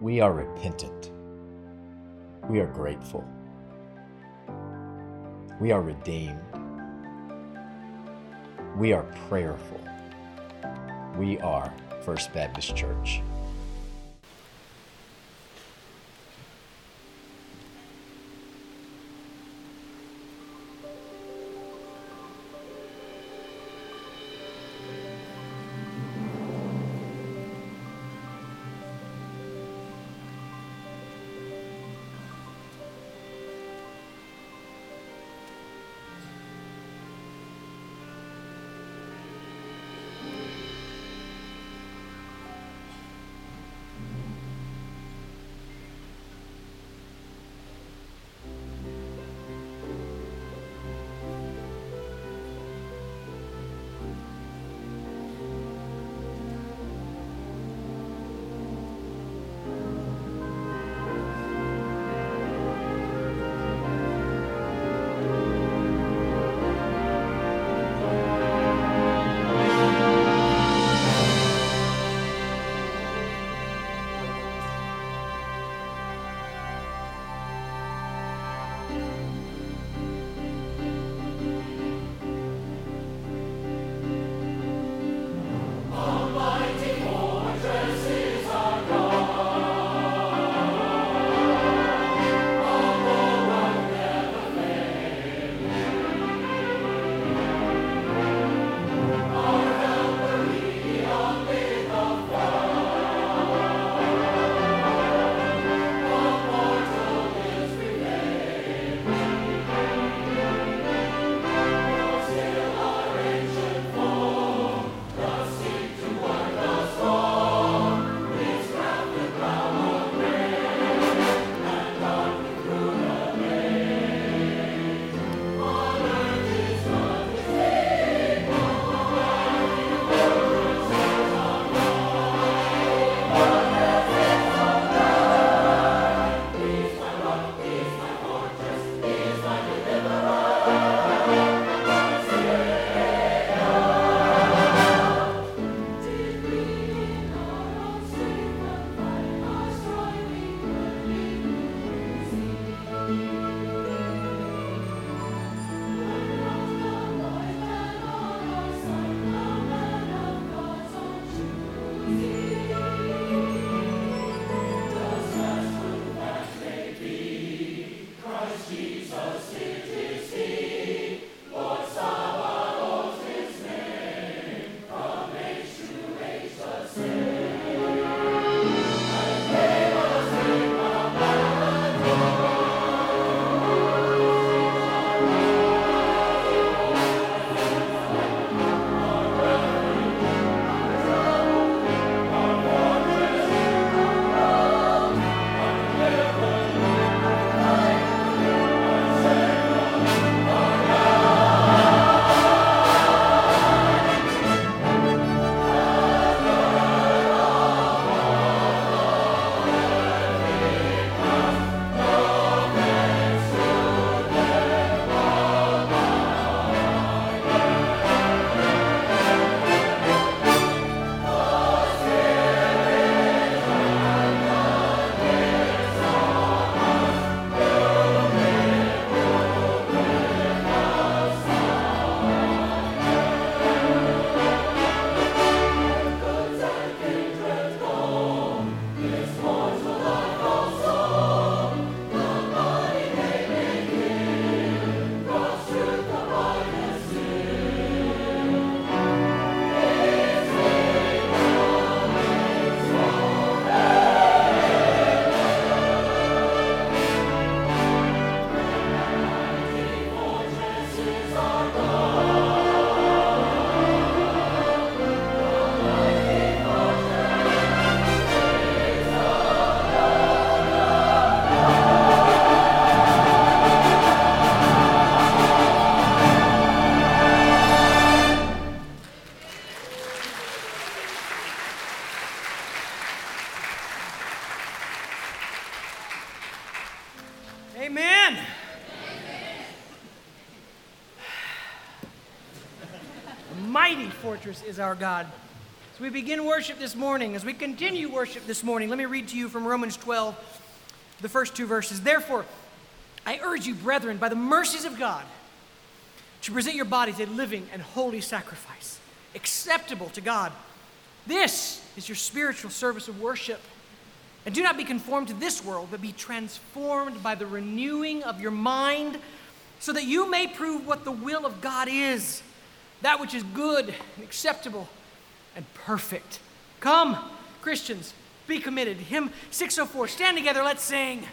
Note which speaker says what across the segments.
Speaker 1: We are repentant. We are grateful. We are redeemed. We are prayerful. We are First Baptist Church.
Speaker 2: Is our God. As we begin worship this morning, as we continue worship this morning, let me read to you from Romans 12, the first two verses. Therefore, I urge you, brethren, by the mercies of God, to present your bodies a living and holy sacrifice, acceptable to God. This is your spiritual service of worship. And do not be conformed to this world, but be transformed by the renewing of your mind, so that you may prove what the will of God is, that which is good and acceptable and perfect. Come, Christians, be committed. Hymn 604. Stand together, let's sing.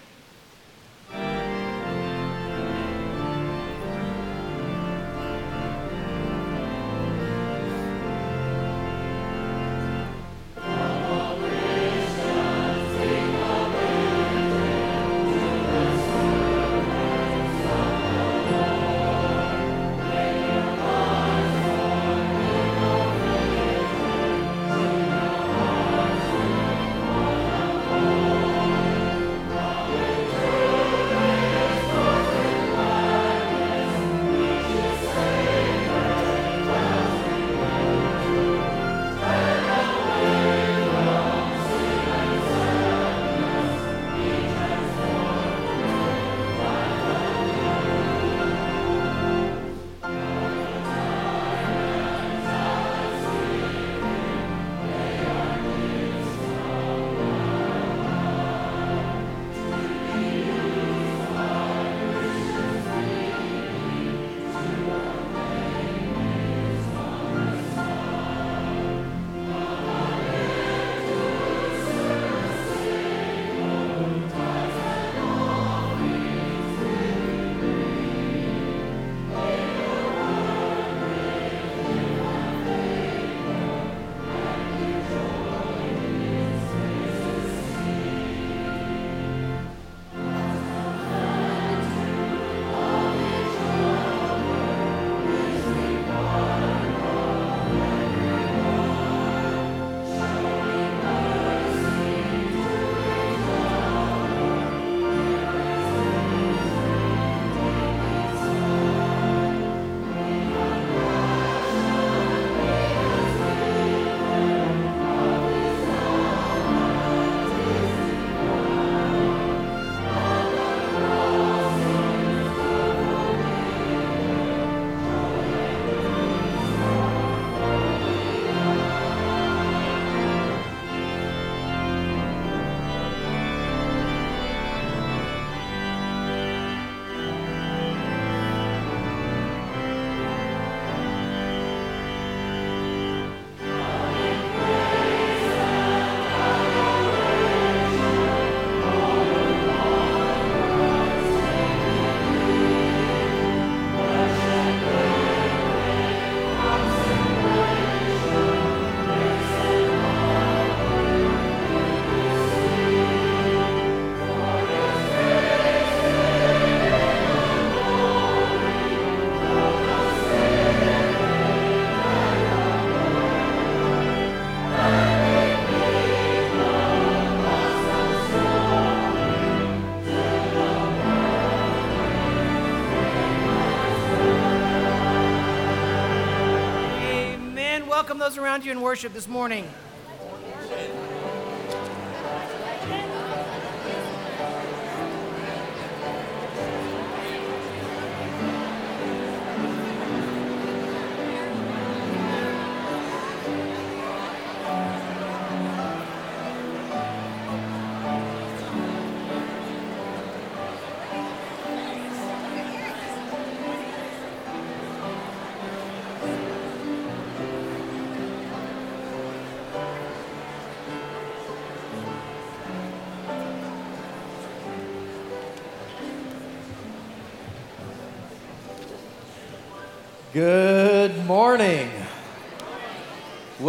Speaker 2: Around you in worship this morning.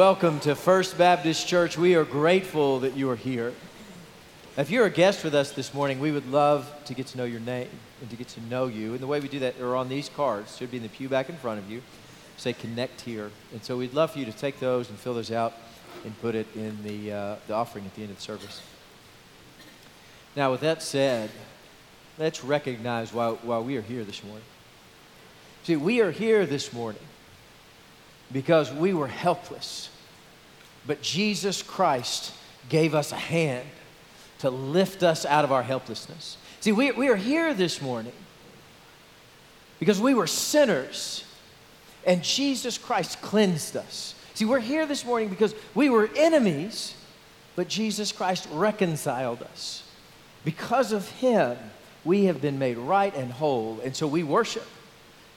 Speaker 1: Welcome to First Baptist Church. We are grateful that you are here. If you're a guest with us this morning, we would love to get to know your name and to get to know you. And the way we do that are on these cards. Should be in the pew back in front of you. Say connect here. And so we'd love for you to take those and fill those out and put it in the, uh, the offering at the end of the service. Now, with that said, let's recognize why, why we are here this morning. See, we are here this morning because we were helpless. But Jesus Christ gave us a hand to lift us out of our helplessness. See, we, we are here this morning because we were sinners and Jesus Christ cleansed us. See, we're here this morning because we were enemies, but Jesus Christ reconciled us. Because of him, we have been made right and whole. And so we worship.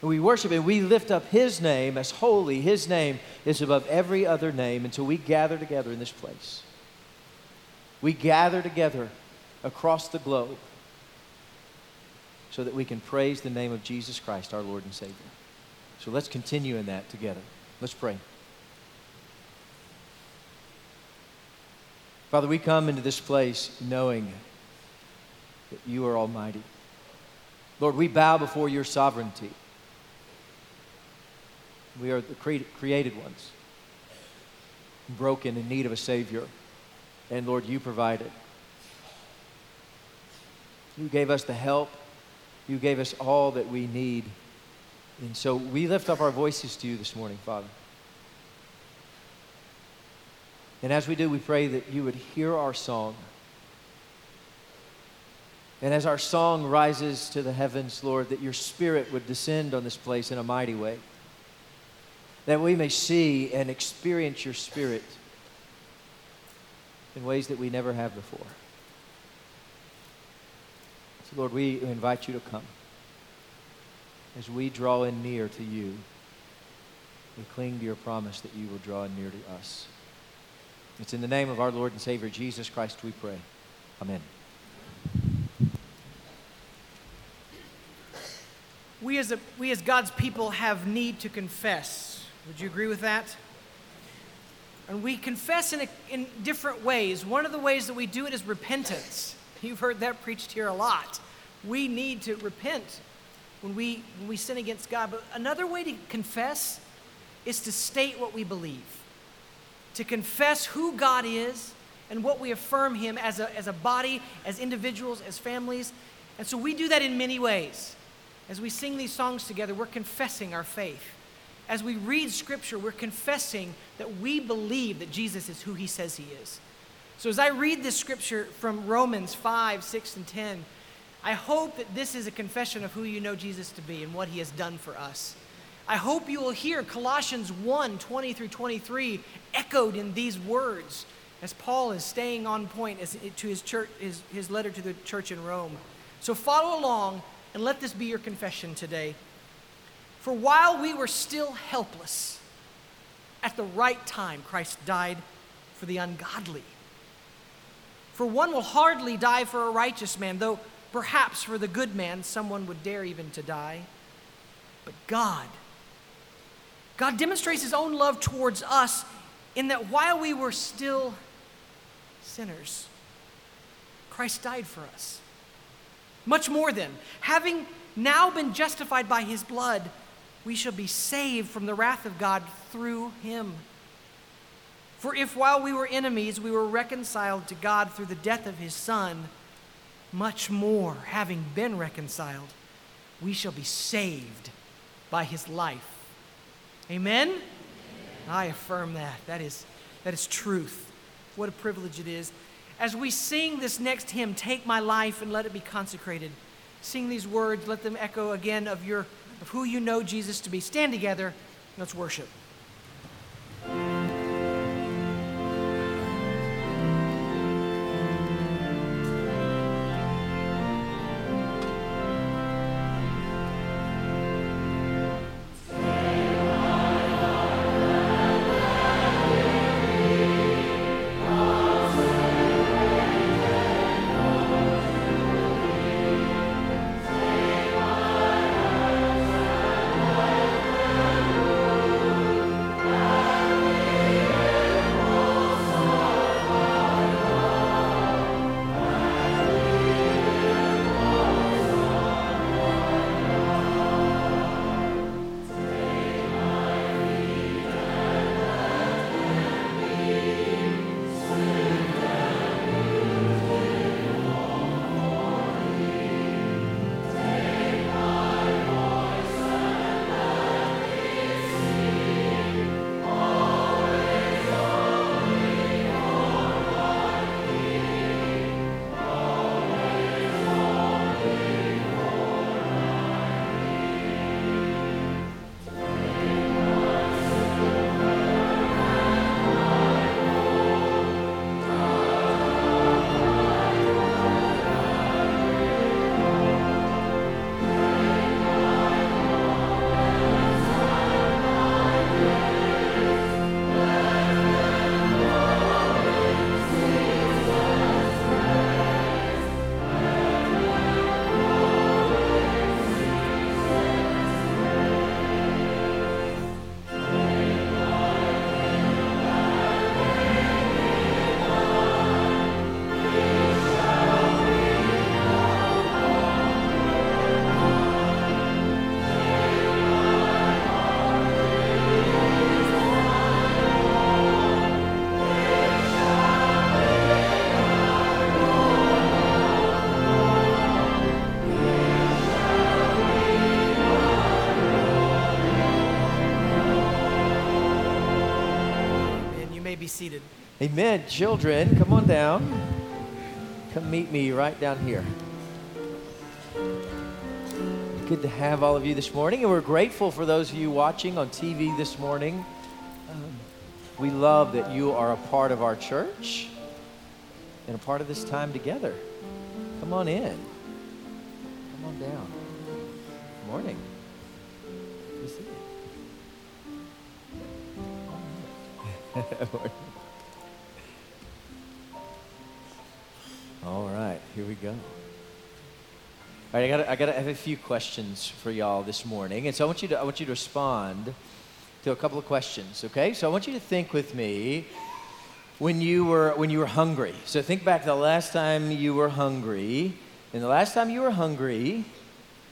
Speaker 1: And we worship and we lift up his name as holy. His name is above every other name. until we gather together in this place. We gather together across the globe so that we can praise the name of Jesus Christ, our Lord and Savior. So let's continue in that together. Let's pray. Father, we come into this place knowing that you are almighty. Lord, we bow before your sovereignty. We are the cre- created ones, broken in need of a Savior. And Lord, you provided. You gave us the help you gave us all that we need. And so we lift up our voices to you this morning, Father. And as we do, we pray that you would hear our song. And as our song rises to the heavens, Lord, that your spirit would descend on this place in a mighty way. That we may see and experience your spirit in ways that we never have before. So, Lord, we invite you to come. As we draw in near to you, we cling to your promise that you will draw near to us. It's in the name of our Lord and Savior Jesus Christ we pray. Amen.
Speaker 2: We as, a, we as God's people have need to confess. Would you agree with that? And we confess in, a, in different ways. One of the ways that we do it is repentance. You've heard that preached here a lot. We need to repent when we, when we sin against God. But another way to confess is to state what we believe, to confess who God is and what we affirm Him as a, as a body, as individuals, as families. And so we do that in many ways. As we sing these songs together, we're confessing our faith. As we read Scripture, we're confessing that we believe that Jesus is who He says He is. So as I read this scripture from Romans 5, 6, and 10, I hope that this is a confession of who you know Jesus to be and what he has done for us. I hope you will hear Colossians 1 20 through 23 echoed in these words as Paul is staying on point as, to his, church, his, his letter to the church in Rome. So follow along and let this be your confession today. For while we were still helpless, at the right time, Christ died for the ungodly. For one will hardly die for a righteous man, though perhaps for the good man someone would dare even to die. But God, God demonstrates his own love towards us in that while we were still sinners, Christ died for us. Much more than, having now been justified by his blood, we shall be saved from the wrath of God through him. For if while we were enemies, we were reconciled to God through the death of his Son, much more, having been reconciled, we shall be saved by his life. Amen? Amen? I affirm that. That is, that is truth. What a privilege it is. As we sing this next hymn, Take My Life and Let It Be Consecrated, sing these words, let them echo again of, your, of who you know Jesus to be. Stand together, let's worship. Seated.
Speaker 1: Amen. Children, come on down. Come meet me right down here. Good to have all of you this morning, and we're grateful for those of you watching on TV this morning. Um, we love that you are a part of our church and a part of this time together. Come on in. Come on down. Good morning. Good you. All right, here we go. All right, I got I got to have a few questions for y'all this morning, and so I want you to I want you to respond to a couple of questions. Okay, so I want you to think with me when you were when you were hungry. So think back to the last time you were hungry, and the last time you were hungry,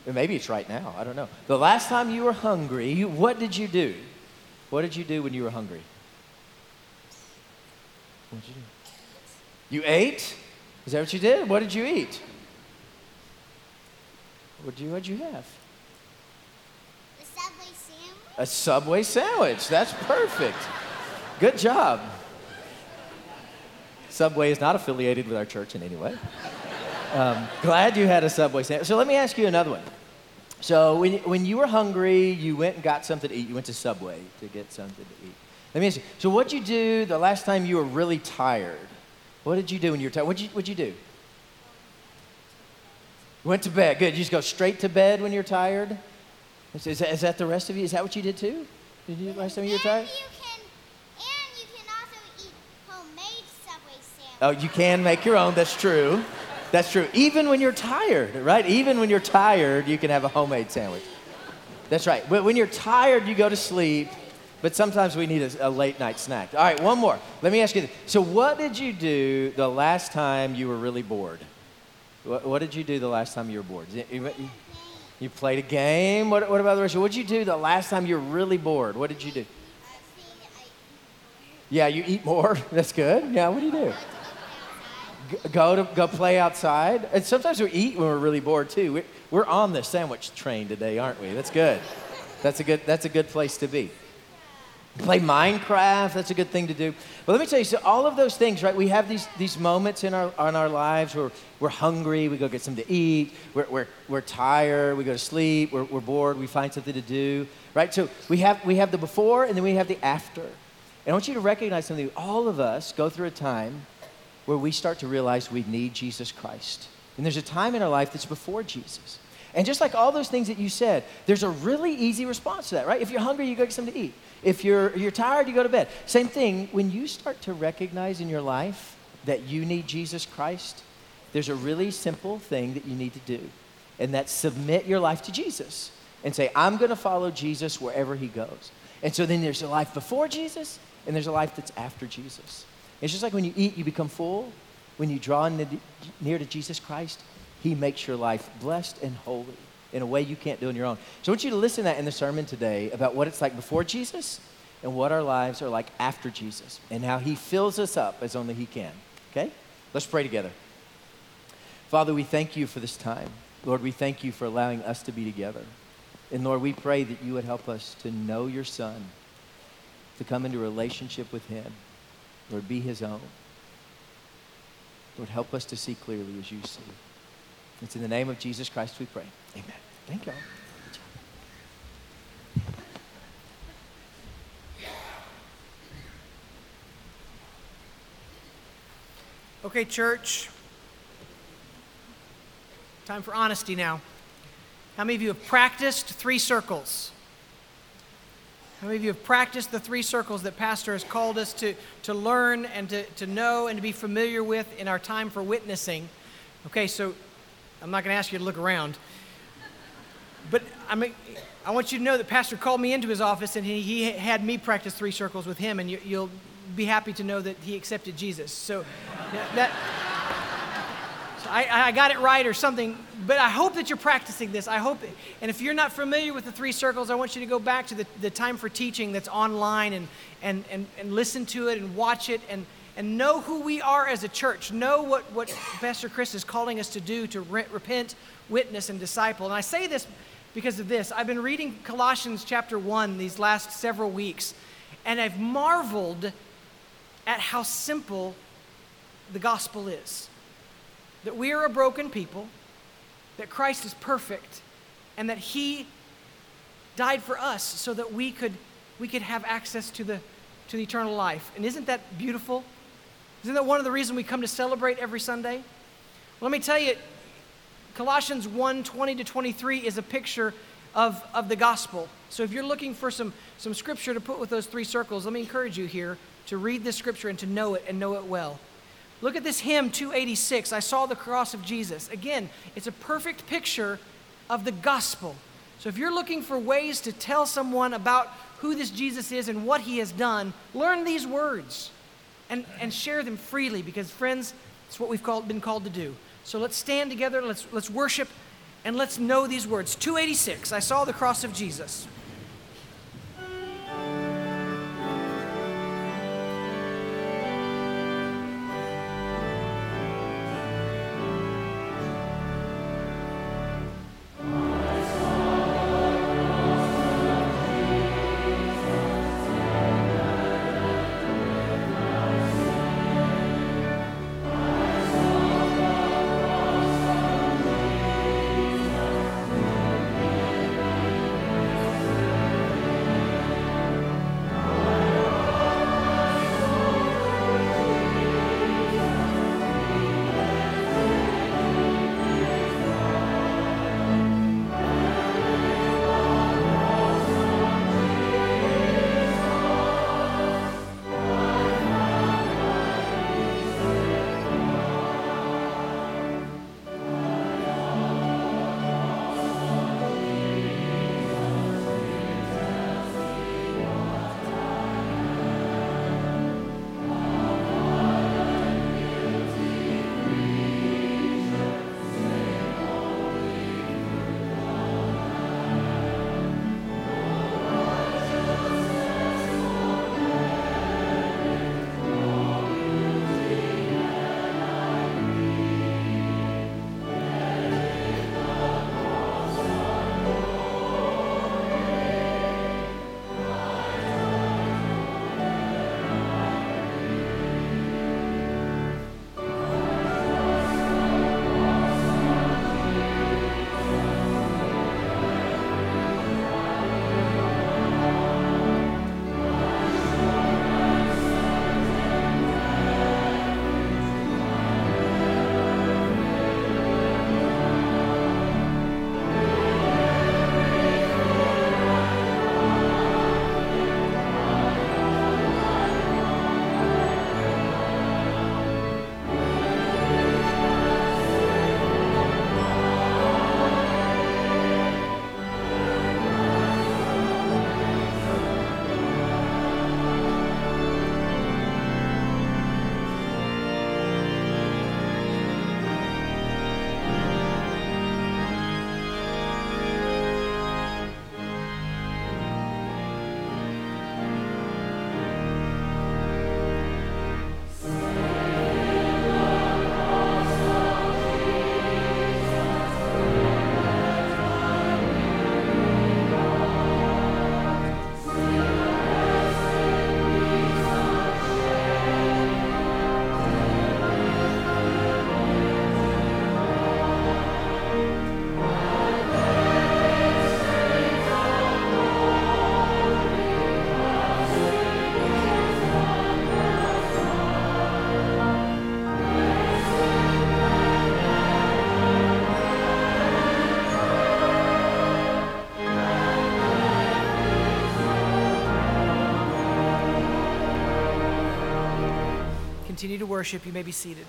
Speaker 1: maybe it's right now. I don't know. The last time you were hungry, what did you do? What did you do when you were hungry? What did you do? You ate. Is that what you did? What did you eat? What did you, what'd you have?
Speaker 3: The Subway sandwich?
Speaker 1: A Subway sandwich. That's perfect. Good job. Subway is not affiliated with our church in any way. Um, glad you had a Subway sandwich. So let me ask you another one. So when, when you were hungry, you went and got something to eat. You went to Subway to get something to eat. Let me ask you. So what'd you do the last time you were really tired? What did you do when you were tired? What'd you, what'd you do? Went to bed. Good. You just go straight to bed when you're tired? Is, is, that, is that the rest of you? Is that what you did too? Did you last time you were tired?
Speaker 3: You can, and you can also eat homemade Subway sandwich.
Speaker 1: Oh, you can make your own. That's true. That's true. Even when you're tired, right? Even when you're tired, you can have a homemade sandwich. That's right. When you're tired, you go to sleep, but sometimes we need a, a late night snack. All right, one more. Let me ask you this. So, what did you do the last time you were really bored? What, what did you do the last time you were bored? You, you- you played a game? What, what about the rest? What did you do the last time you were really bored? What did you do? Yeah, you eat more. That's good. Yeah, what do you do?
Speaker 3: go
Speaker 1: go to go play outside. And sometimes we eat when we're really bored too. We're, we're on the sandwich train today, aren't we? That's good. That's a good. That's a good place to be. Play Minecraft. That's a good thing to do. But let me tell you, so all of those things, right? We have these these moments in our in our lives where we're hungry. We go get something to eat. We're we're, we're tired. We go to sleep. We're, we're bored. We find something to do, right? So we have we have the before and then we have the after. And I want you to recognize something. All of us go through a time where we start to realize we need Jesus Christ. And there's a time in our life that's before Jesus. And just like all those things that you said, there's a really easy response to that, right? If you're hungry, you go get something to eat. If you're, you're tired, you go to bed. Same thing, when you start to recognize in your life that you need Jesus Christ, there's a really simple thing that you need to do, and that's submit your life to Jesus and say, I'm going to follow Jesus wherever he goes. And so then there's a life before Jesus, and there's a life that's after Jesus. It's just like when you eat, you become full. When you draw near to Jesus Christ, He makes your life blessed and holy in a way you can't do on your own. So I want you to listen to that in the sermon today about what it's like before Jesus and what our lives are like after Jesus and how He fills us up as only He can. Okay? Let's pray together. Father, we thank you for this time. Lord, we thank you for allowing us to be together. And Lord, we pray that you would help us to know your Son, to come into relationship with Him. Lord, be His own. Lord, help us to see clearly as you see. It's in the name of Jesus Christ we pray. Amen. Thank you all.
Speaker 2: Okay, church. Time for honesty now. How many of you have practiced three circles? How many of you have practiced the three circles that Pastor has called us to, to learn and to, to know and to be familiar with in our time for witnessing? Okay, so I'm not going to ask you to look around. But I mean, I want you to know that Pastor called me into his office and he, he had me practice three circles with him, and you, you'll be happy to know that he accepted Jesus. So that, that so I, I got it right or something, but I hope that you're practicing this. I hope, and if you're not familiar with the three circles, I want you to go back to the, the time for teaching that's online and, and, and, and listen to it and watch it and, and know who we are as a church. Know what, what Pastor Chris is calling us to do to re- repent, witness, and disciple. And I say this because of this. I've been reading Colossians chapter 1 these last several weeks, and I've marveled at how simple the gospel is that we are a broken people, that Christ is perfect, and that He died for us so that we could, we could have access to the, to the eternal life. And isn't that beautiful? Isn't that one of the reasons we come to celebrate every Sunday? Let me tell you, Colossians 1 20 to 23 is a picture of, of the gospel. So if you're looking for some, some scripture to put with those three circles, let me encourage you here to read this scripture and to know it and know it well. Look at this hymn 286, I Saw the Cross of Jesus. Again, it's a perfect picture of the gospel. So if you're looking for ways to tell someone about who this Jesus is and what he has done, learn these words and, and share them freely because, friends, it's what we've called, been called to do. So let's stand together, let's, let's worship, and let's know these words. 286, I saw the cross of Jesus. Continue to worship. You may be seated.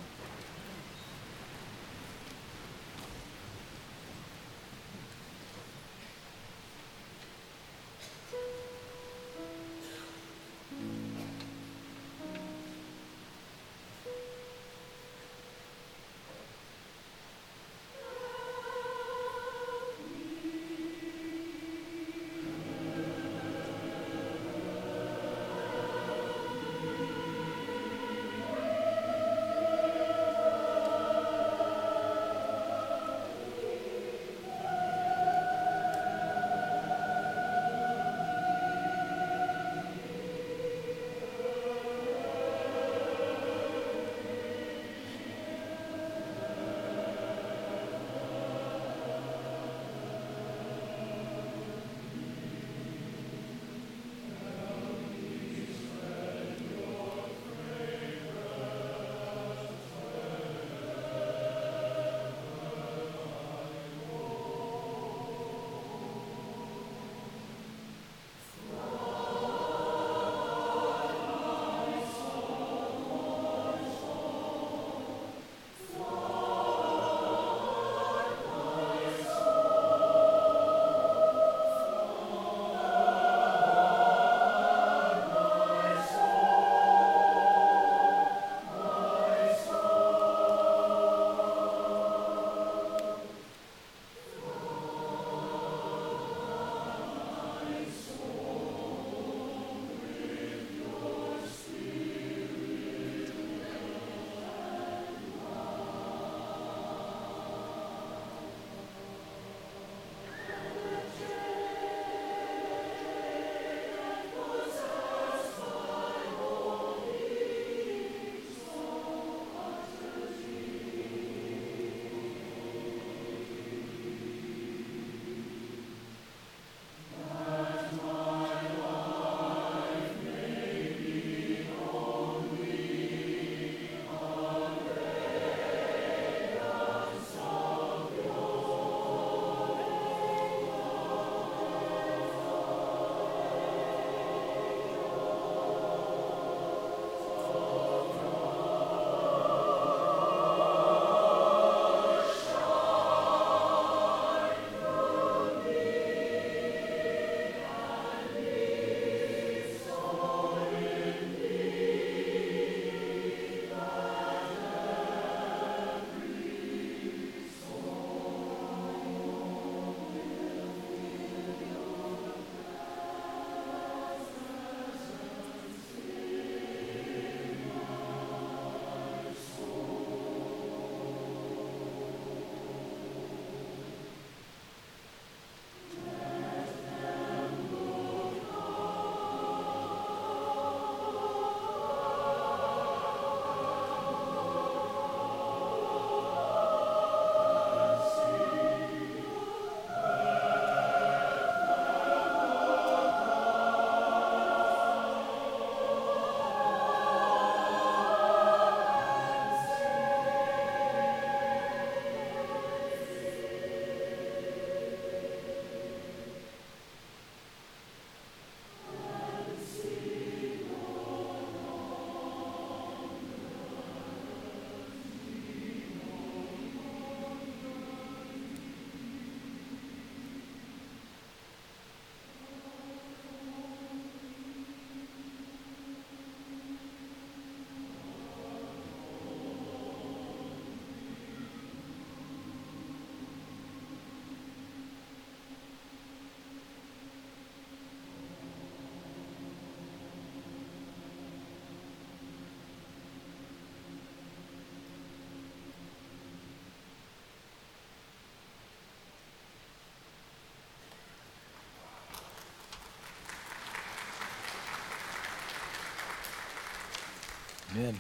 Speaker 1: Amen.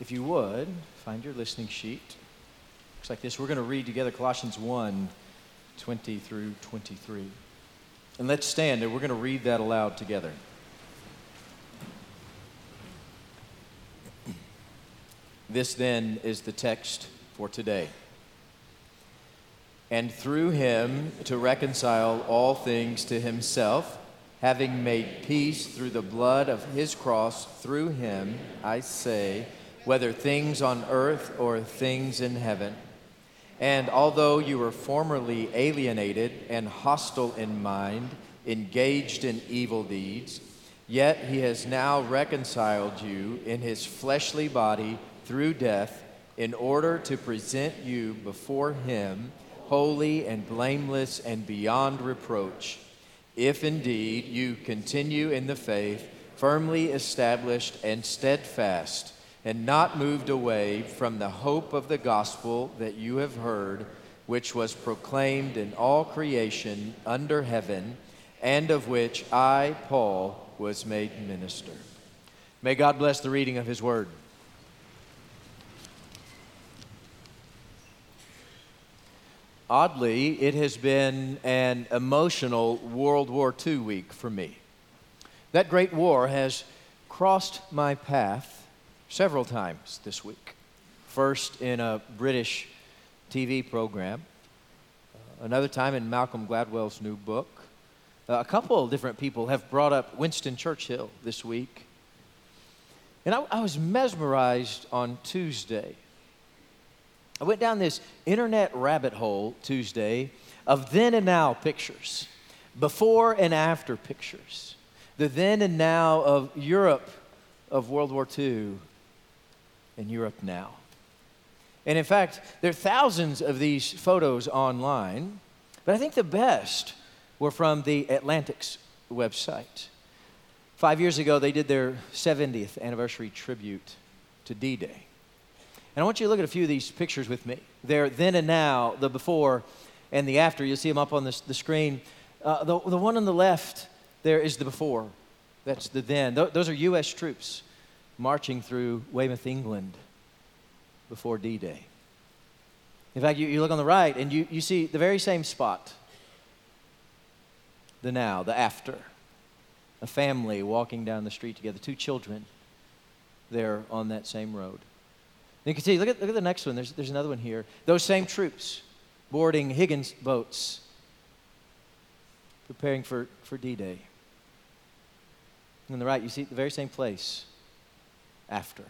Speaker 1: If you would, find your listening sheet. Looks like this. We're going to read together Colossians 1 20 through 23. And let's stand and we're going to read that aloud together. This then is the text for today. And through him to reconcile all things to himself having made peace through the blood of his cross, through him, I say, whether things on earth or things in heaven. And although you were formerly alienated and hostile in mind, engaged in evil deeds, yet he has now reconciled you in his fleshly body through death, in order to present you before him holy and blameless and beyond reproach if indeed you continue in the faith, firmly established and steadfast, and not moved away from the hope of the gospel that you have heard, which was proclaimed in all creation under heaven, and of which I, Paul, was made minister. May God bless the reading of his word. Oddly, it has been an emotional World War II week for me. That great war has crossed my path several times this week. First, in a British TV program, uh, another time in Malcolm Gladwell's new book. Uh, a couple of different people have brought up Winston Churchill this week. And I, I was mesmerized on Tuesday I went down this internet rabbit hole Tuesday of then and now pictures, before and after pictures, the then and now of Europe of World War II and Europe now. And in fact, there are thousands of these photos online, but I think the best were from the Atlantic's website. Five years ago, they did their 70th anniversary tribute to D Day. And I want you to look at a few of these pictures with me. They're then and now, the before and the after. You'll see them up on the, the screen. Uh, the, the one on the left there is the before. That's the then. Th- those are U.S. troops marching through Weymouth, England before D Day. In fact, you, you look on the right and you, you see the very same spot the now, the after. A family walking down the street together, two children there on that same road. You can see, look at, look at the next one. There's, there's another one here. Those same troops boarding Higgins boats, preparing for, for D Day. On the right, you see the very same place after.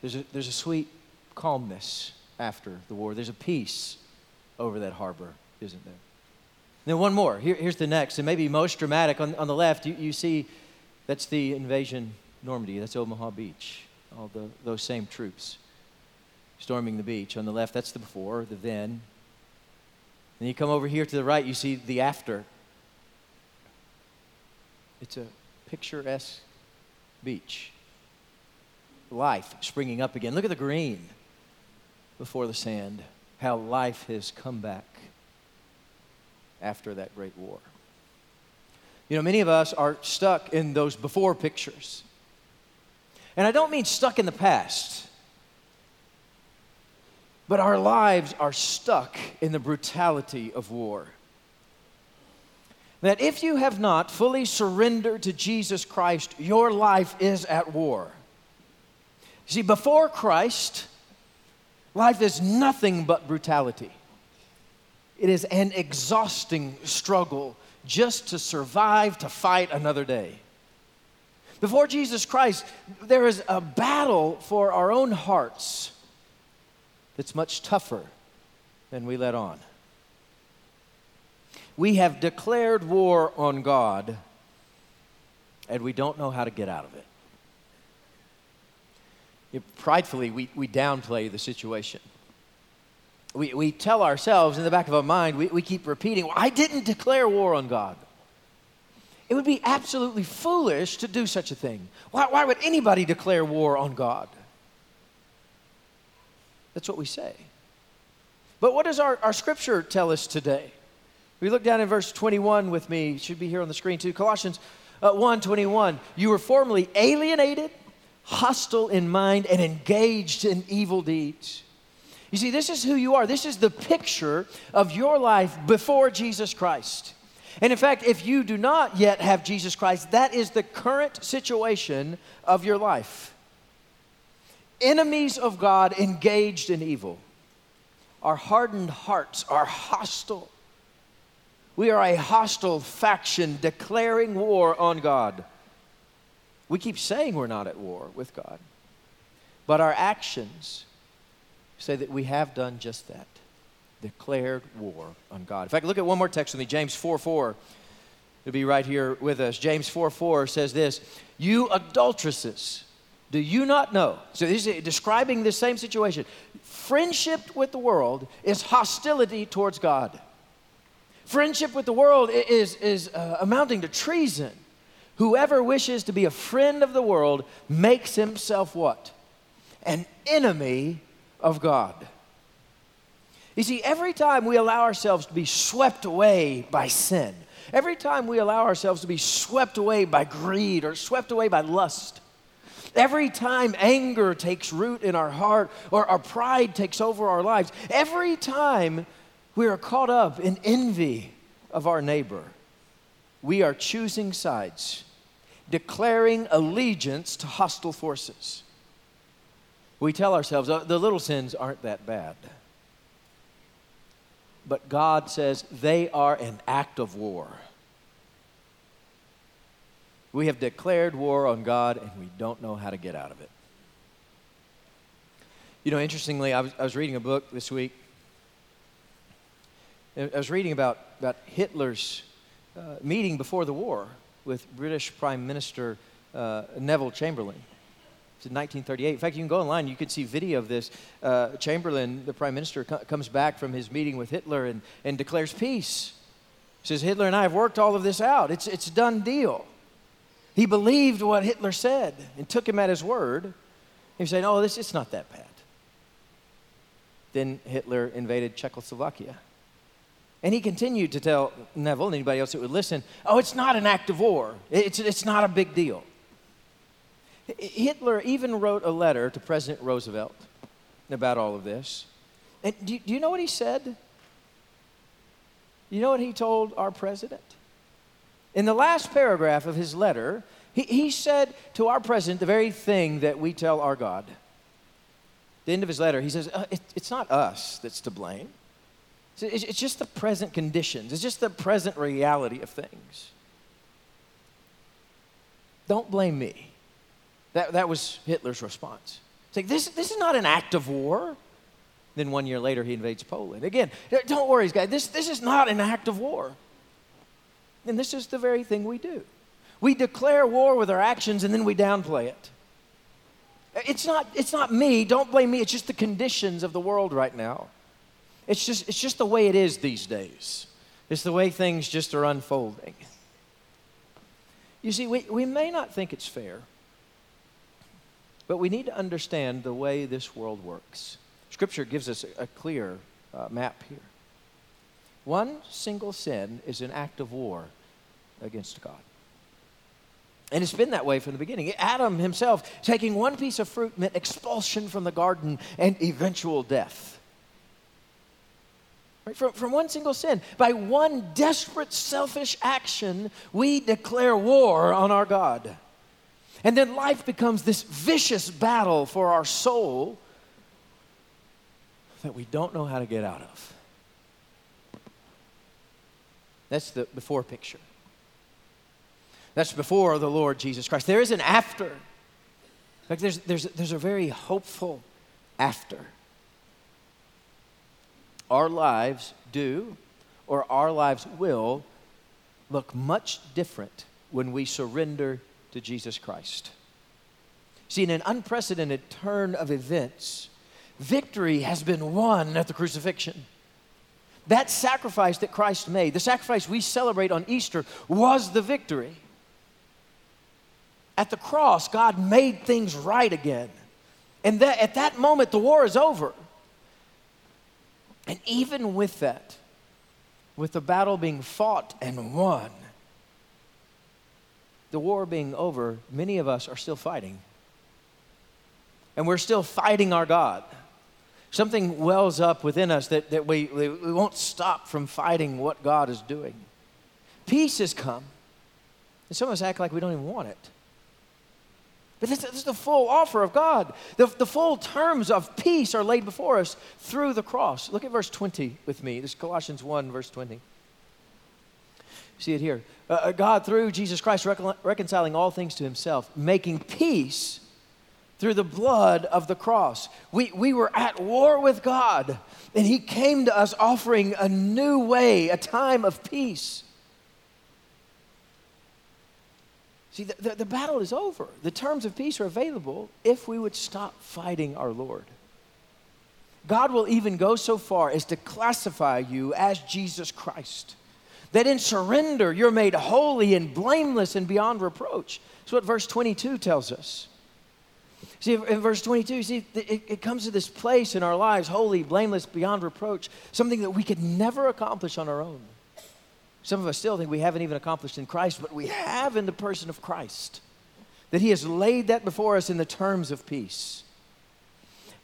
Speaker 1: There's a, there's a sweet calmness after the war. There's a peace over that harbor, isn't there? then one more. Here, here's the next, and maybe most dramatic. On, on the left, you, you see that's the invasion Normandy. That's Omaha Beach all the, those same troops storming the beach. On the left, that's the before, the then. Then you come over here to the right, you see the after. It's a picturesque beach. Life springing up again. Look at the green before the sand. How life has come back after that great war. You know, many of us are stuck in those before pictures. And I don't mean stuck in the past, but our lives are stuck in the brutality of war. That if you have not fully surrendered to Jesus Christ, your life is at war. See, before Christ, life is nothing but brutality. It is an exhausting struggle just to survive, to fight another day. Before Jesus Christ, there is a battle for our own hearts that's much tougher than we let on. We have declared war on God, and we don't know how to get out of it. pridefully, we, we downplay the situation. We, we tell ourselves in the back of our mind, we, we keep repeating, I didn't declare war on God. It would be absolutely foolish to do such a thing. Why, why would anybody declare war on God? That's what we say. But what does our, our scripture tell us today? We look down in verse 21 with me, it should be here on the screen too. Colossians Uh, 121, you were formerly alienated, hostile in mind, and engaged in evil deeds. You see, this is who you are. This is the picture of your life before Jesus Christ. And in fact, if you do not yet have Jesus Christ, that is the current situation of your life. Enemies of God engaged in evil. Our hardened hearts are hostile. We are a hostile faction declaring war on God. We keep saying we're not at war with God, but our actions say that we have done just that declared war on God. In fact, look at one more text with me James 4 4. It'll be right here with us. James 4 4 says this You adulteresses, do you not know? So this is describing the same situation. Friendship with the world is hostility towards God. Friendship with the world is, is uh, amounting to treason. Whoever wishes to be a friend of the world makes himself what? An enemy of God. You see, every time we allow ourselves to be swept away by sin, every time we allow ourselves to be swept away by greed or swept away by lust, every time anger takes root in our heart or our pride takes over our lives, every time we are caught up in envy of our neighbor, we are choosing sides, declaring allegiance to hostile forces. We tell ourselves oh, the little sins aren't that bad but God says they are an act of war. We have declared war on God and we don't know how to get out of it. You know, interestingly, I was, I was reading a book this week. I was reading about, about Hitler's uh, meeting before the war with British Prime Minister uh, Neville Chamberlain. It's in 1938. In fact, you can go online, you can see video of this. Uh, Chamberlain, the prime minister, co- comes back from his meeting with Hitler and, and declares peace. Says, Hitler and I have worked all of this out. It's, it's a done deal. He believed what Hitler said and took him at his word. He said, Oh, this it's not that bad. Then Hitler invaded Czechoslovakia. And he continued to tell Neville and anybody else that would listen, oh, it's not an act of war. It's, it's not a big deal. Hitler even wrote a letter to President Roosevelt about all of this. And do, do you know what he said? You know what he told our president? In the last paragraph of his letter, he, he said to our president the very thing that we tell our God. the end of his letter, he says, uh, it, It's not us that's to blame. It's, it's just the present conditions, it's just the present reality of things. Don't blame me. That, that was Hitler's response. It's like, this, this is not an act of war. Then one year later, he invades Poland. Again, don't worry, guys, this, this is not an act of war. And this is the very thing we do. We declare war with our actions and then we downplay it. It's not, it's not me, don't blame me, it's just the conditions of the world right now. It's just, it's just the way it is these days. It's the way things just are unfolding. You see, we, we may not think it's fair. But we need to understand the way this world works. Scripture gives us a, clear uh, map here. One single sin is an act of war against God. And it's been that way from the beginning. Adam himself taking one piece of fruit meant expulsion from the garden and eventual death. Right? From, from one single sin, by one desperate selfish action, we declare war on our God. And then life becomes this vicious battle for our soul that we don't know how to get out of. That's the before picture. That's before the Lord Jesus Christ. There is an after. Like there's, there's, there's a very hopeful after. Our lives do, or our lives will, look much different when we surrender to Jesus Christ. See, in an unprecedented turn of events, victory has been won at the crucifixion. That sacrifice that Christ made, the sacrifice we celebrate on Easter, was the victory. At the cross, God made things right again. And that, at that moment, the war is over. And even with that, with the battle being fought and won, the war being over, many of us are still fighting. And we're still fighting our God. Something wells up within us that, that we, we won't stop from fighting what God is doing. Peace has come. And some of us act like we don't even want it. But this, is the full offer of God. The, the full terms of peace are laid before us through the cross. Look at verse 20 with me. This is Colossians 1, verse 20. See it here. Uh, uh God, through Jesus Christ, recon- reconciling all things to himself, making peace through the blood of the cross. We, we were at war with God, and he came to us offering a new way, a time of peace. See, the, the, the, battle is over. The terms of peace are available if we would stop fighting our Lord. God will even go so far as to classify you as Jesus Christ. That in surrender, you're made holy and blameless and beyond reproach. That's what verse 22 tells us. See, in verse 22, see, it, it comes to this place in our lives, holy, blameless, beyond reproach, something that we could never accomplish on our own. Some of us still think we haven't even accomplished in Christ, but we have in the person of Christ. That He has laid that before us in the terms of peace.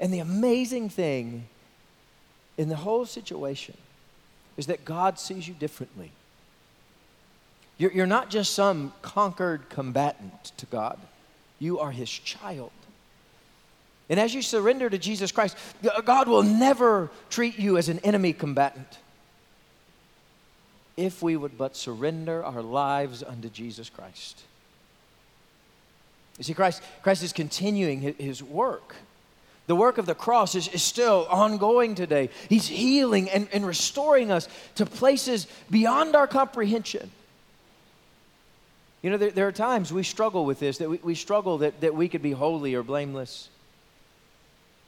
Speaker 1: And the amazing thing in the whole situation is that God sees you differently. You're, you're not just some conquered combatant to God, you are His child. And as you surrender to Jesus Christ, God will never treat you as an enemy combatant if we would but surrender our lives unto Jesus Christ. You see, Christ, Christ is continuing his work. The work of the cross is, is still ongoing today. He's healing and, and restoring us to places beyond our comprehension. You know, there, there are times we struggle with this, that we, we struggle that, that we could be holy or blameless.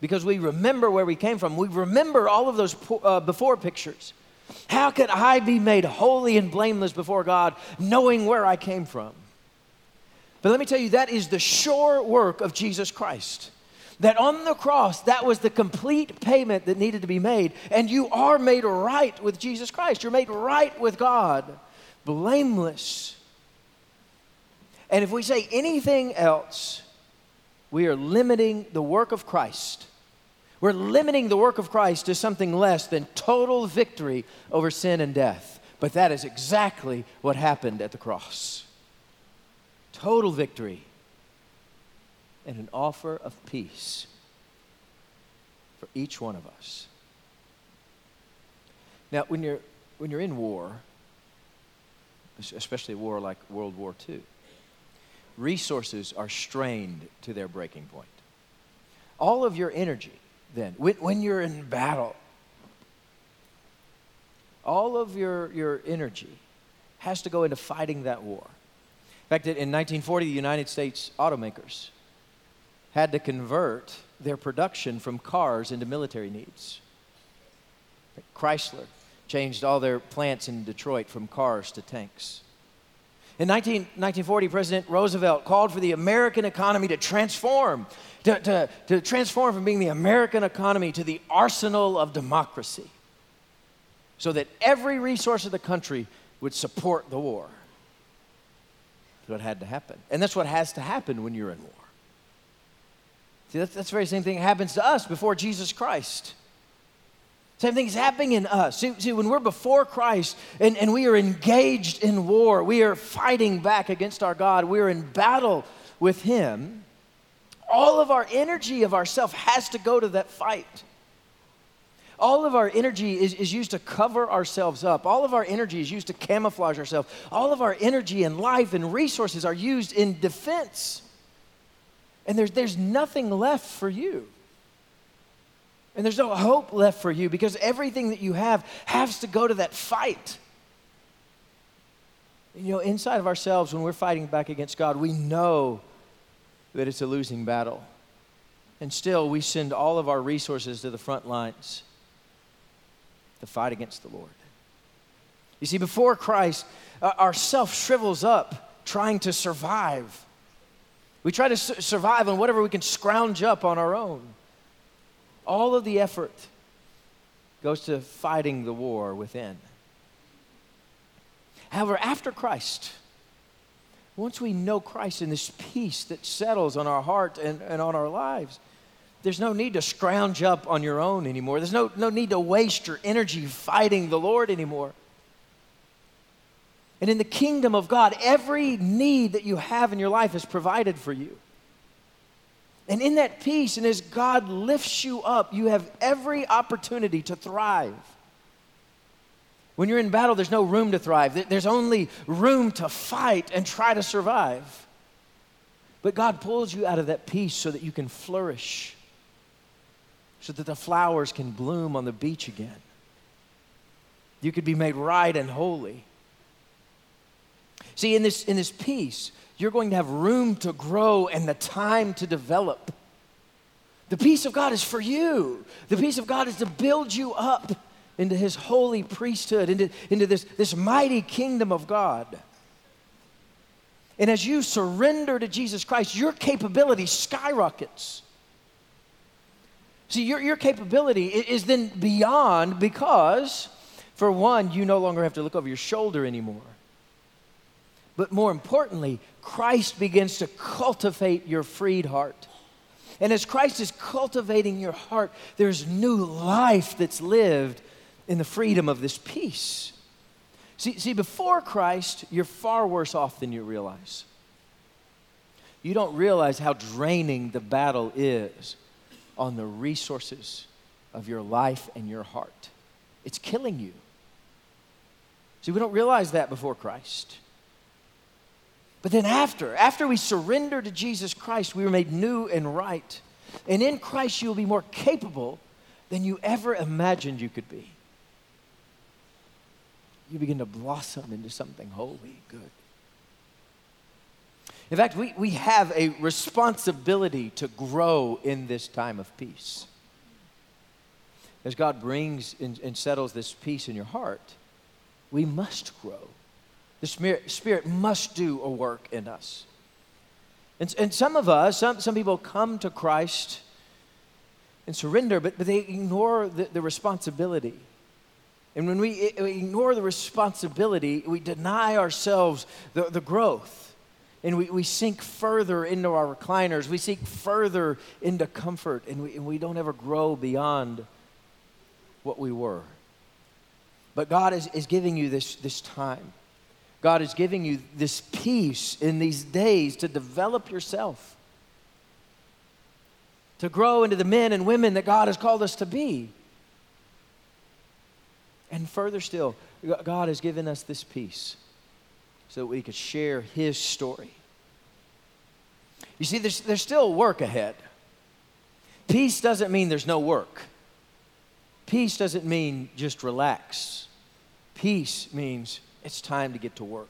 Speaker 1: Because we remember where we came from. We remember all of those uh, before pictures. How could I be made holy and blameless before God knowing where I came from? But let me tell you, that is the sure work of Jesus Christ. That on the cross, that was the complete payment that needed to be made. And you are made right with Jesus Christ. You're made right with God, blameless. And if we say anything else, we are limiting the work of Christ we're limiting the work of Christ to something less than total victory over sin and death. But that is exactly what happened at the cross total victory and an offer of peace for each one of us. Now, when you're, when you're in war, especially war like World War II, resources are strained to their breaking point. All of your energy then. When, when you're in battle, all of your, your energy has to go into fighting that war. In fact, in 1940, the United States automakers had to convert their production from cars into military needs. Chrysler changed all their plants in Detroit from cars to tanks. In 19, 1940, President Roosevelt called for the American economy to transform, to, to, to transform from being the American economy to the arsenal of democracy, so that every resource of the country would support the war. That's what had to happen. And that's what has to happen when you're in war. See, that's, that's the very same thing that happens to us before Jesus Christ. Same thing's happening in us. See, see, when we're before Christ and, and we are engaged in war, we are fighting back against our God, we're in battle with Him, all of our energy of ourself has to go to that fight. All of our energy is, is used to cover ourselves up. All of our energy is used to camouflage ourselves. All of our energy and life and resources are used in defense. And there's, there's nothing left for you. And there's no hope left for you because everything that you have has to go to that fight. You know, inside of ourselves, when we're fighting back against God, we know that it's a losing battle. And still, we send all of our resources to the front lines to fight against the Lord. You see, before Christ, uh, our self shrivels up trying to survive. We try to su- survive on whatever we can scrounge up on our own. All of the effort goes to fighting the war within. However, after Christ, once we know Christ and this peace that settles on our heart and, and on our lives, there's no need to scrounge up on your own anymore. There's no, no need to waste your energy fighting the Lord anymore. And in the kingdom of God, every need that you have in your life is provided for you. And in that peace, and as God lifts you up, you have every opportunity to thrive. When you're in battle, there's no room to thrive, there's only room to fight and try to survive. But God pulls you out of that peace so that you can flourish, so that the flowers can bloom on the beach again. You could be made right and holy. See, in this, in this peace, you're going to have room to grow and the time to develop. The peace of God is for you. The peace of God is to build you up into his holy priesthood, into, into this, this mighty kingdom of God. And as you surrender to Jesus Christ, your capability skyrockets. See, your, your capability is then beyond because, for one, you no longer have to look over your shoulder anymore. But more importantly, Christ begins to cultivate your freed heart. And as Christ is cultivating your heart, there's new life that's lived in the freedom of this peace. See, see, before Christ, you're far worse off than you realize. You don't realize how draining the battle is on the resources of your life and your heart. It's killing you. See, we don't realize that before Christ. But then after, after we surrender to Jesus Christ, we were made new and right. And in Christ, you will be more capable than you ever imagined you could be. You begin to blossom into something holy, good. In fact, we, we have a responsibility to grow in this time of peace. As God brings and, and settles this peace in your heart, we must grow. The Spirit, Spirit must do a work in us. And, and some of us, some, some people come to Christ and surrender, but, but they ignore the, the responsibility. And when we, ignore the responsibility, we deny ourselves the, the growth. And we, we sink further into our recliners. We sink further into comfort. And we, and we don't ever grow beyond what we were. But God is, is giving you this, this time. God is giving you this peace in these days to develop yourself, to grow into the men and women that God has called us to be. And further still, God has given us this peace so that we could share His story. You see, there's, there's still work ahead. Peace doesn't mean there's no work. Peace doesn't mean just relax. Peace means it's time to get to work.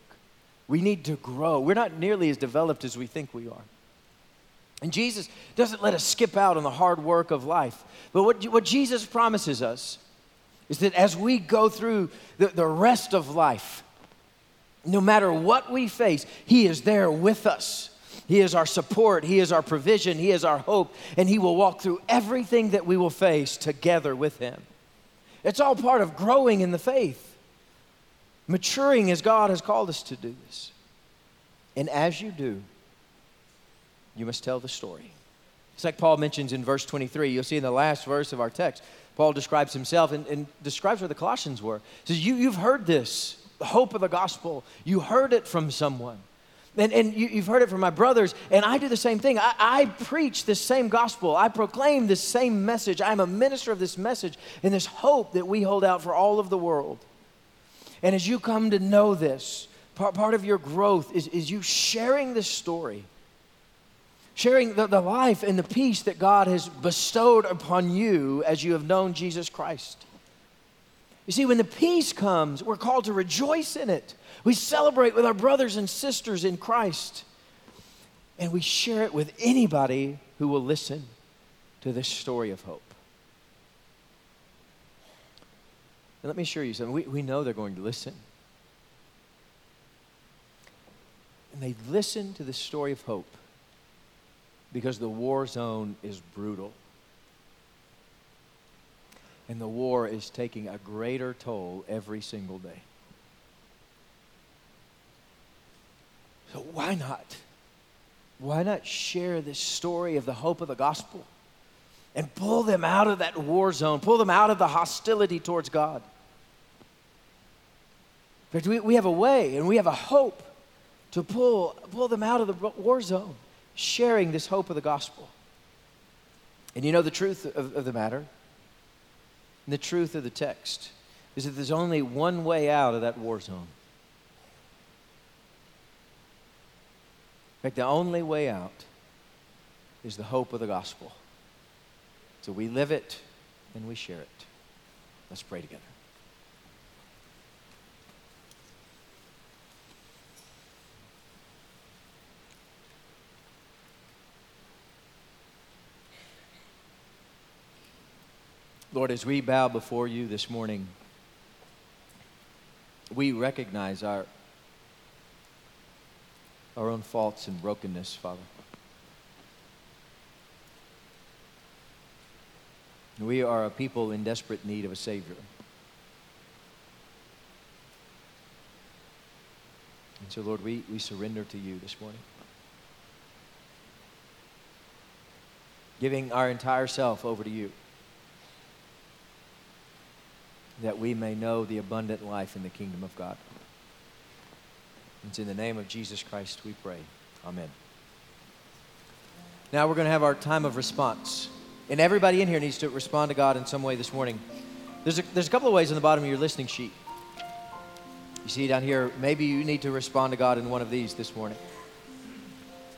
Speaker 1: We need to grow. We're not nearly as developed as we think we are. And Jesus doesn't let us skip out on the hard work of life. But what, what Jesus promises us is that as we go through the, the rest of life, no matter what we face, He is there with us. He is our support, He is our provision, He is our hope, and He will walk through everything that we will face together with Him. It's all part of growing in the faith maturing as God has called us to do this. And as you do, you must tell the story. It's like Paul mentions in verse 23. You'll see in the last verse of our text, Paul describes himself and, and describes where the Colossians were. He says, you, You've heard this, the hope of the gospel. You heard it from someone. And, and you, have heard it from my brothers, and I do the same thing. I, I preach this same gospel. I proclaim this same message. I'm a minister of this message and this hope that we hold out for all of the world. And as you come to know this, part, part of your growth is, is you sharing this story, sharing the, the life and the peace that God has bestowed upon you as you have known Jesus Christ. You see, when the peace comes, we're called to rejoice in it. We celebrate with our brothers and sisters in Christ. And we share it with anybody who will listen to this story of hope. And let me assure you something we, we know they're going to listen. And they listen to the story of hope because the war zone is brutal. And the war is taking a greater toll every single day. So why not? Why not share this story of the hope of the gospel and pull them out of that war zone, pull them out of the hostility towards God? Fact, we, we have a way and we have a hope to pull, pull them out of the war zone, sharing this hope of the gospel. And you know the truth of, of the matter? the truth of the text is that there's only one way out of that war zone. In fact, the only way out is the hope of the gospel. So we live it and we share it. Let's pray together. Lord, as we bow before you this morning, we recognize our, our own faults and brokenness, Father. We are a people in desperate need of a Savior. And so, Lord, we, we surrender to you this morning. Giving our entire self over to you that we may know the abundant life in the kingdom of God. It's in the name of Jesus Christ we pray. Amen. Now we're going to have our time of response. And everybody in here needs to respond to God in some way this morning. There's a, there's a couple of ways on the bottom of your listening sheet. You see down here, maybe you need to respond to God in one of these this morning.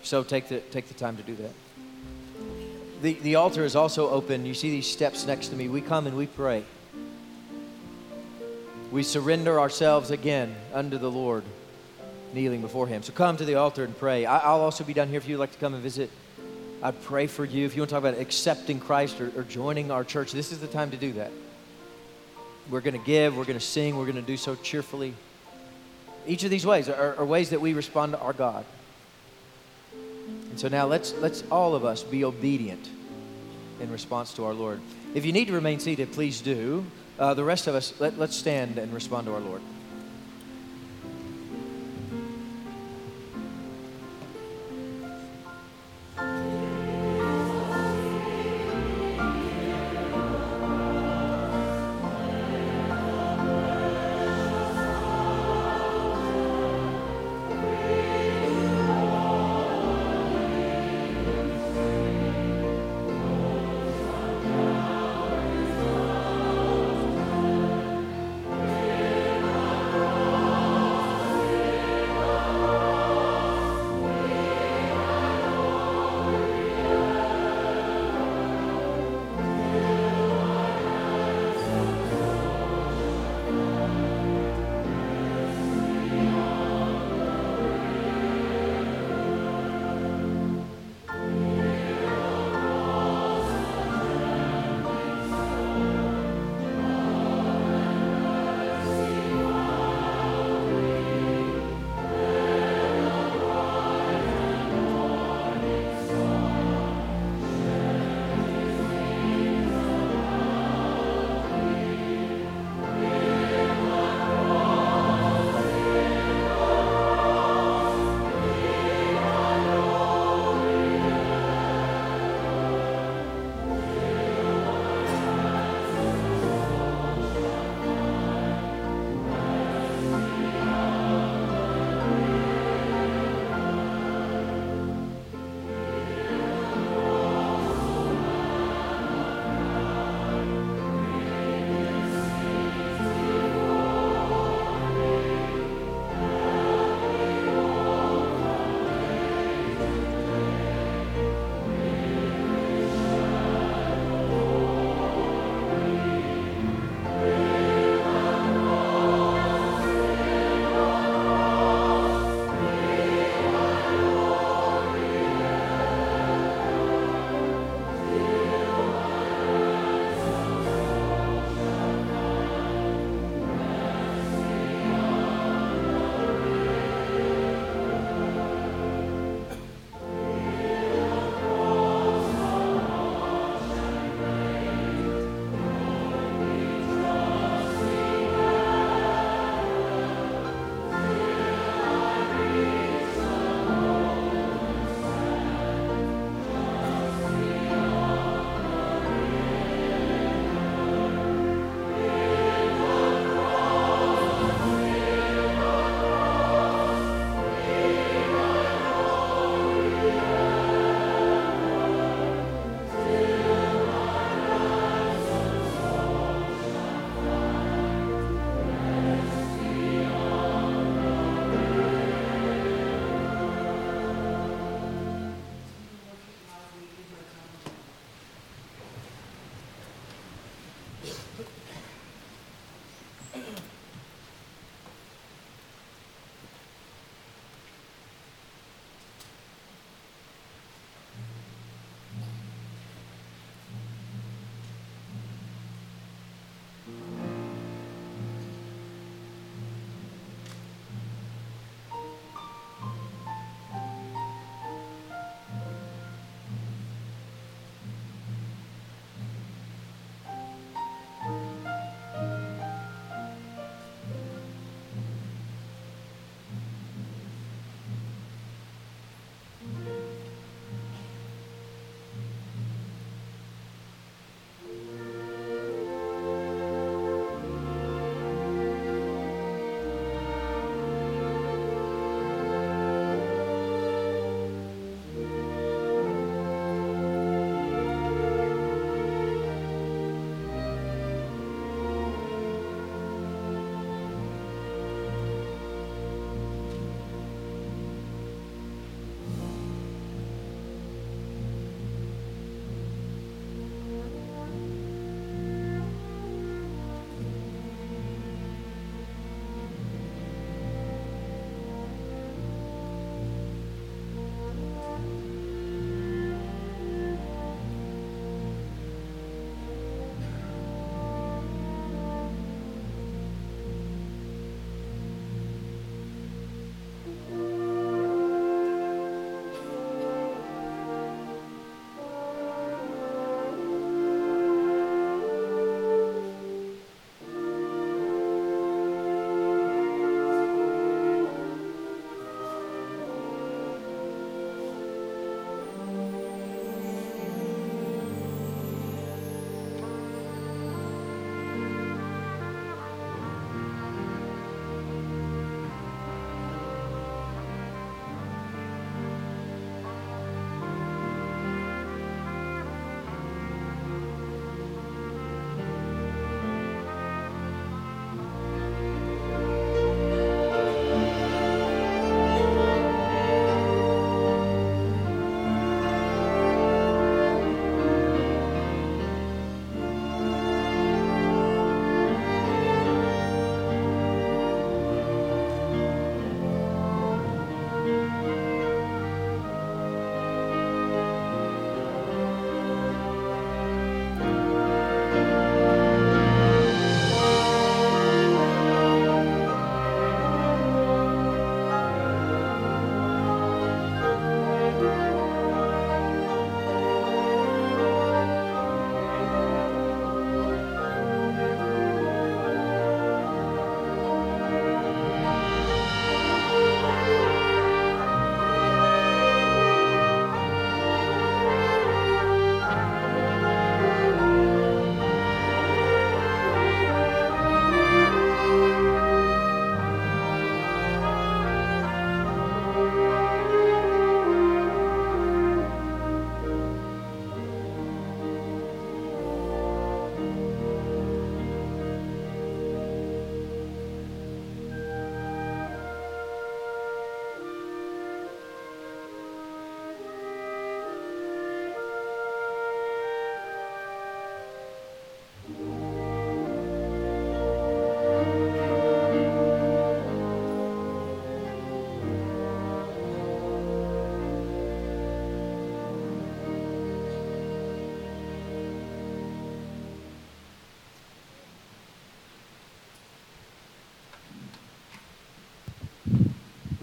Speaker 1: So take the, take the time to do that. The, the altar is also open. You see these steps next to me. We come and we pray we surrender ourselves again unto the Lord, kneeling before Him. So come to the altar and pray. I, will also be down here if you'd like to come and visit. I'd pray for you. If you want to talk about accepting Christ or, or joining our church, this is the time to do that. We're going to give, we're going to sing, we're going to do so cheerfully. Each of these ways are, are ways that we respond to our God. And so now let's, let's all of us be obedient in response to our Lord. If you need to remain seated, please do. Uh, the rest of us, let, let's stand and respond to our Lord.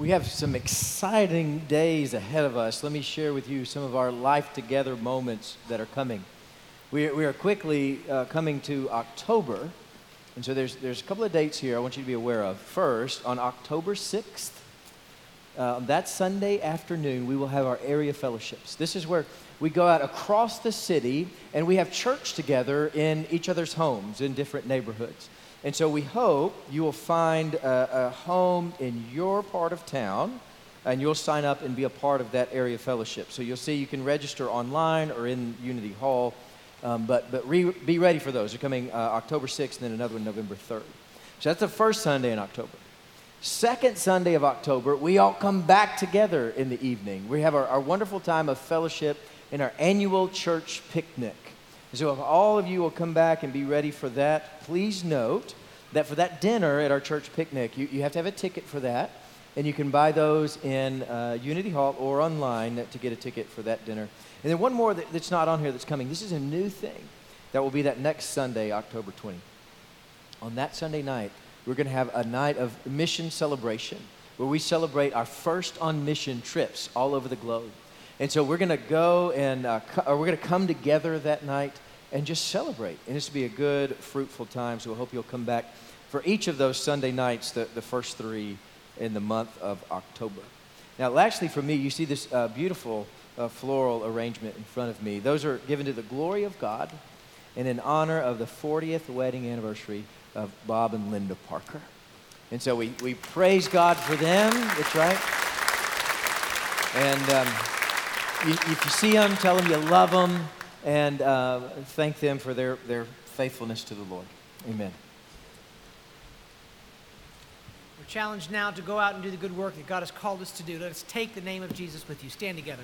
Speaker 1: We have some exciting days ahead of us. Let me share with you some of our life together moments that are coming. We are, we are quickly uh, coming to October, and so there's, there's a couple of dates here I want you to be aware of. First, on October 6th, uh, that Sunday afternoon, we will have our area fellowships. This is where we go out across the city and we have church together in each other's homes in different neighborhoods. And so we hope you will find a, a home in your part of town and you'll sign up and be a part of that area fellowship. So you'll see you can register online or in Unity Hall, um, but, but re, be ready for those. They're coming uh, October 6th and then another one November 3rd. So that's the first Sunday in October. Second Sunday of October, we all come back together in the evening. We have our, our wonderful time of fellowship in our annual church picnic. So, if all of you will come back and be ready for that, please note that for that dinner at our church picnic, you, you have to have a ticket for that. And you can buy those in uh, Unity Hall or online to get a ticket for that dinner. And then one more that, that's not on here that's coming. This is a new thing that will be that next Sunday, October 20. On that Sunday night, we're going to have a night of mission celebration where we celebrate our first on mission trips all over the globe. And so we're going to go and uh, co- we're going to come together that night and just celebrate. And this will be a good, fruitful time. So we hope you'll come back for each of those Sunday nights, the, the first three in the month of October. Now, lastly, for me, you see this uh, beautiful uh, floral arrangement in front of me. Those are given to the glory of God and in honor of the 40th wedding anniversary of Bob and Linda Parker. And so we, we praise God for them. That's right. And um, if you see them, tell them you love them and uh, thank them for their, their faithfulness to the Lord. Amen.
Speaker 2: We're challenged now to go out and do the good work that God has called us to do. Let us take the name of Jesus with you. Stand together.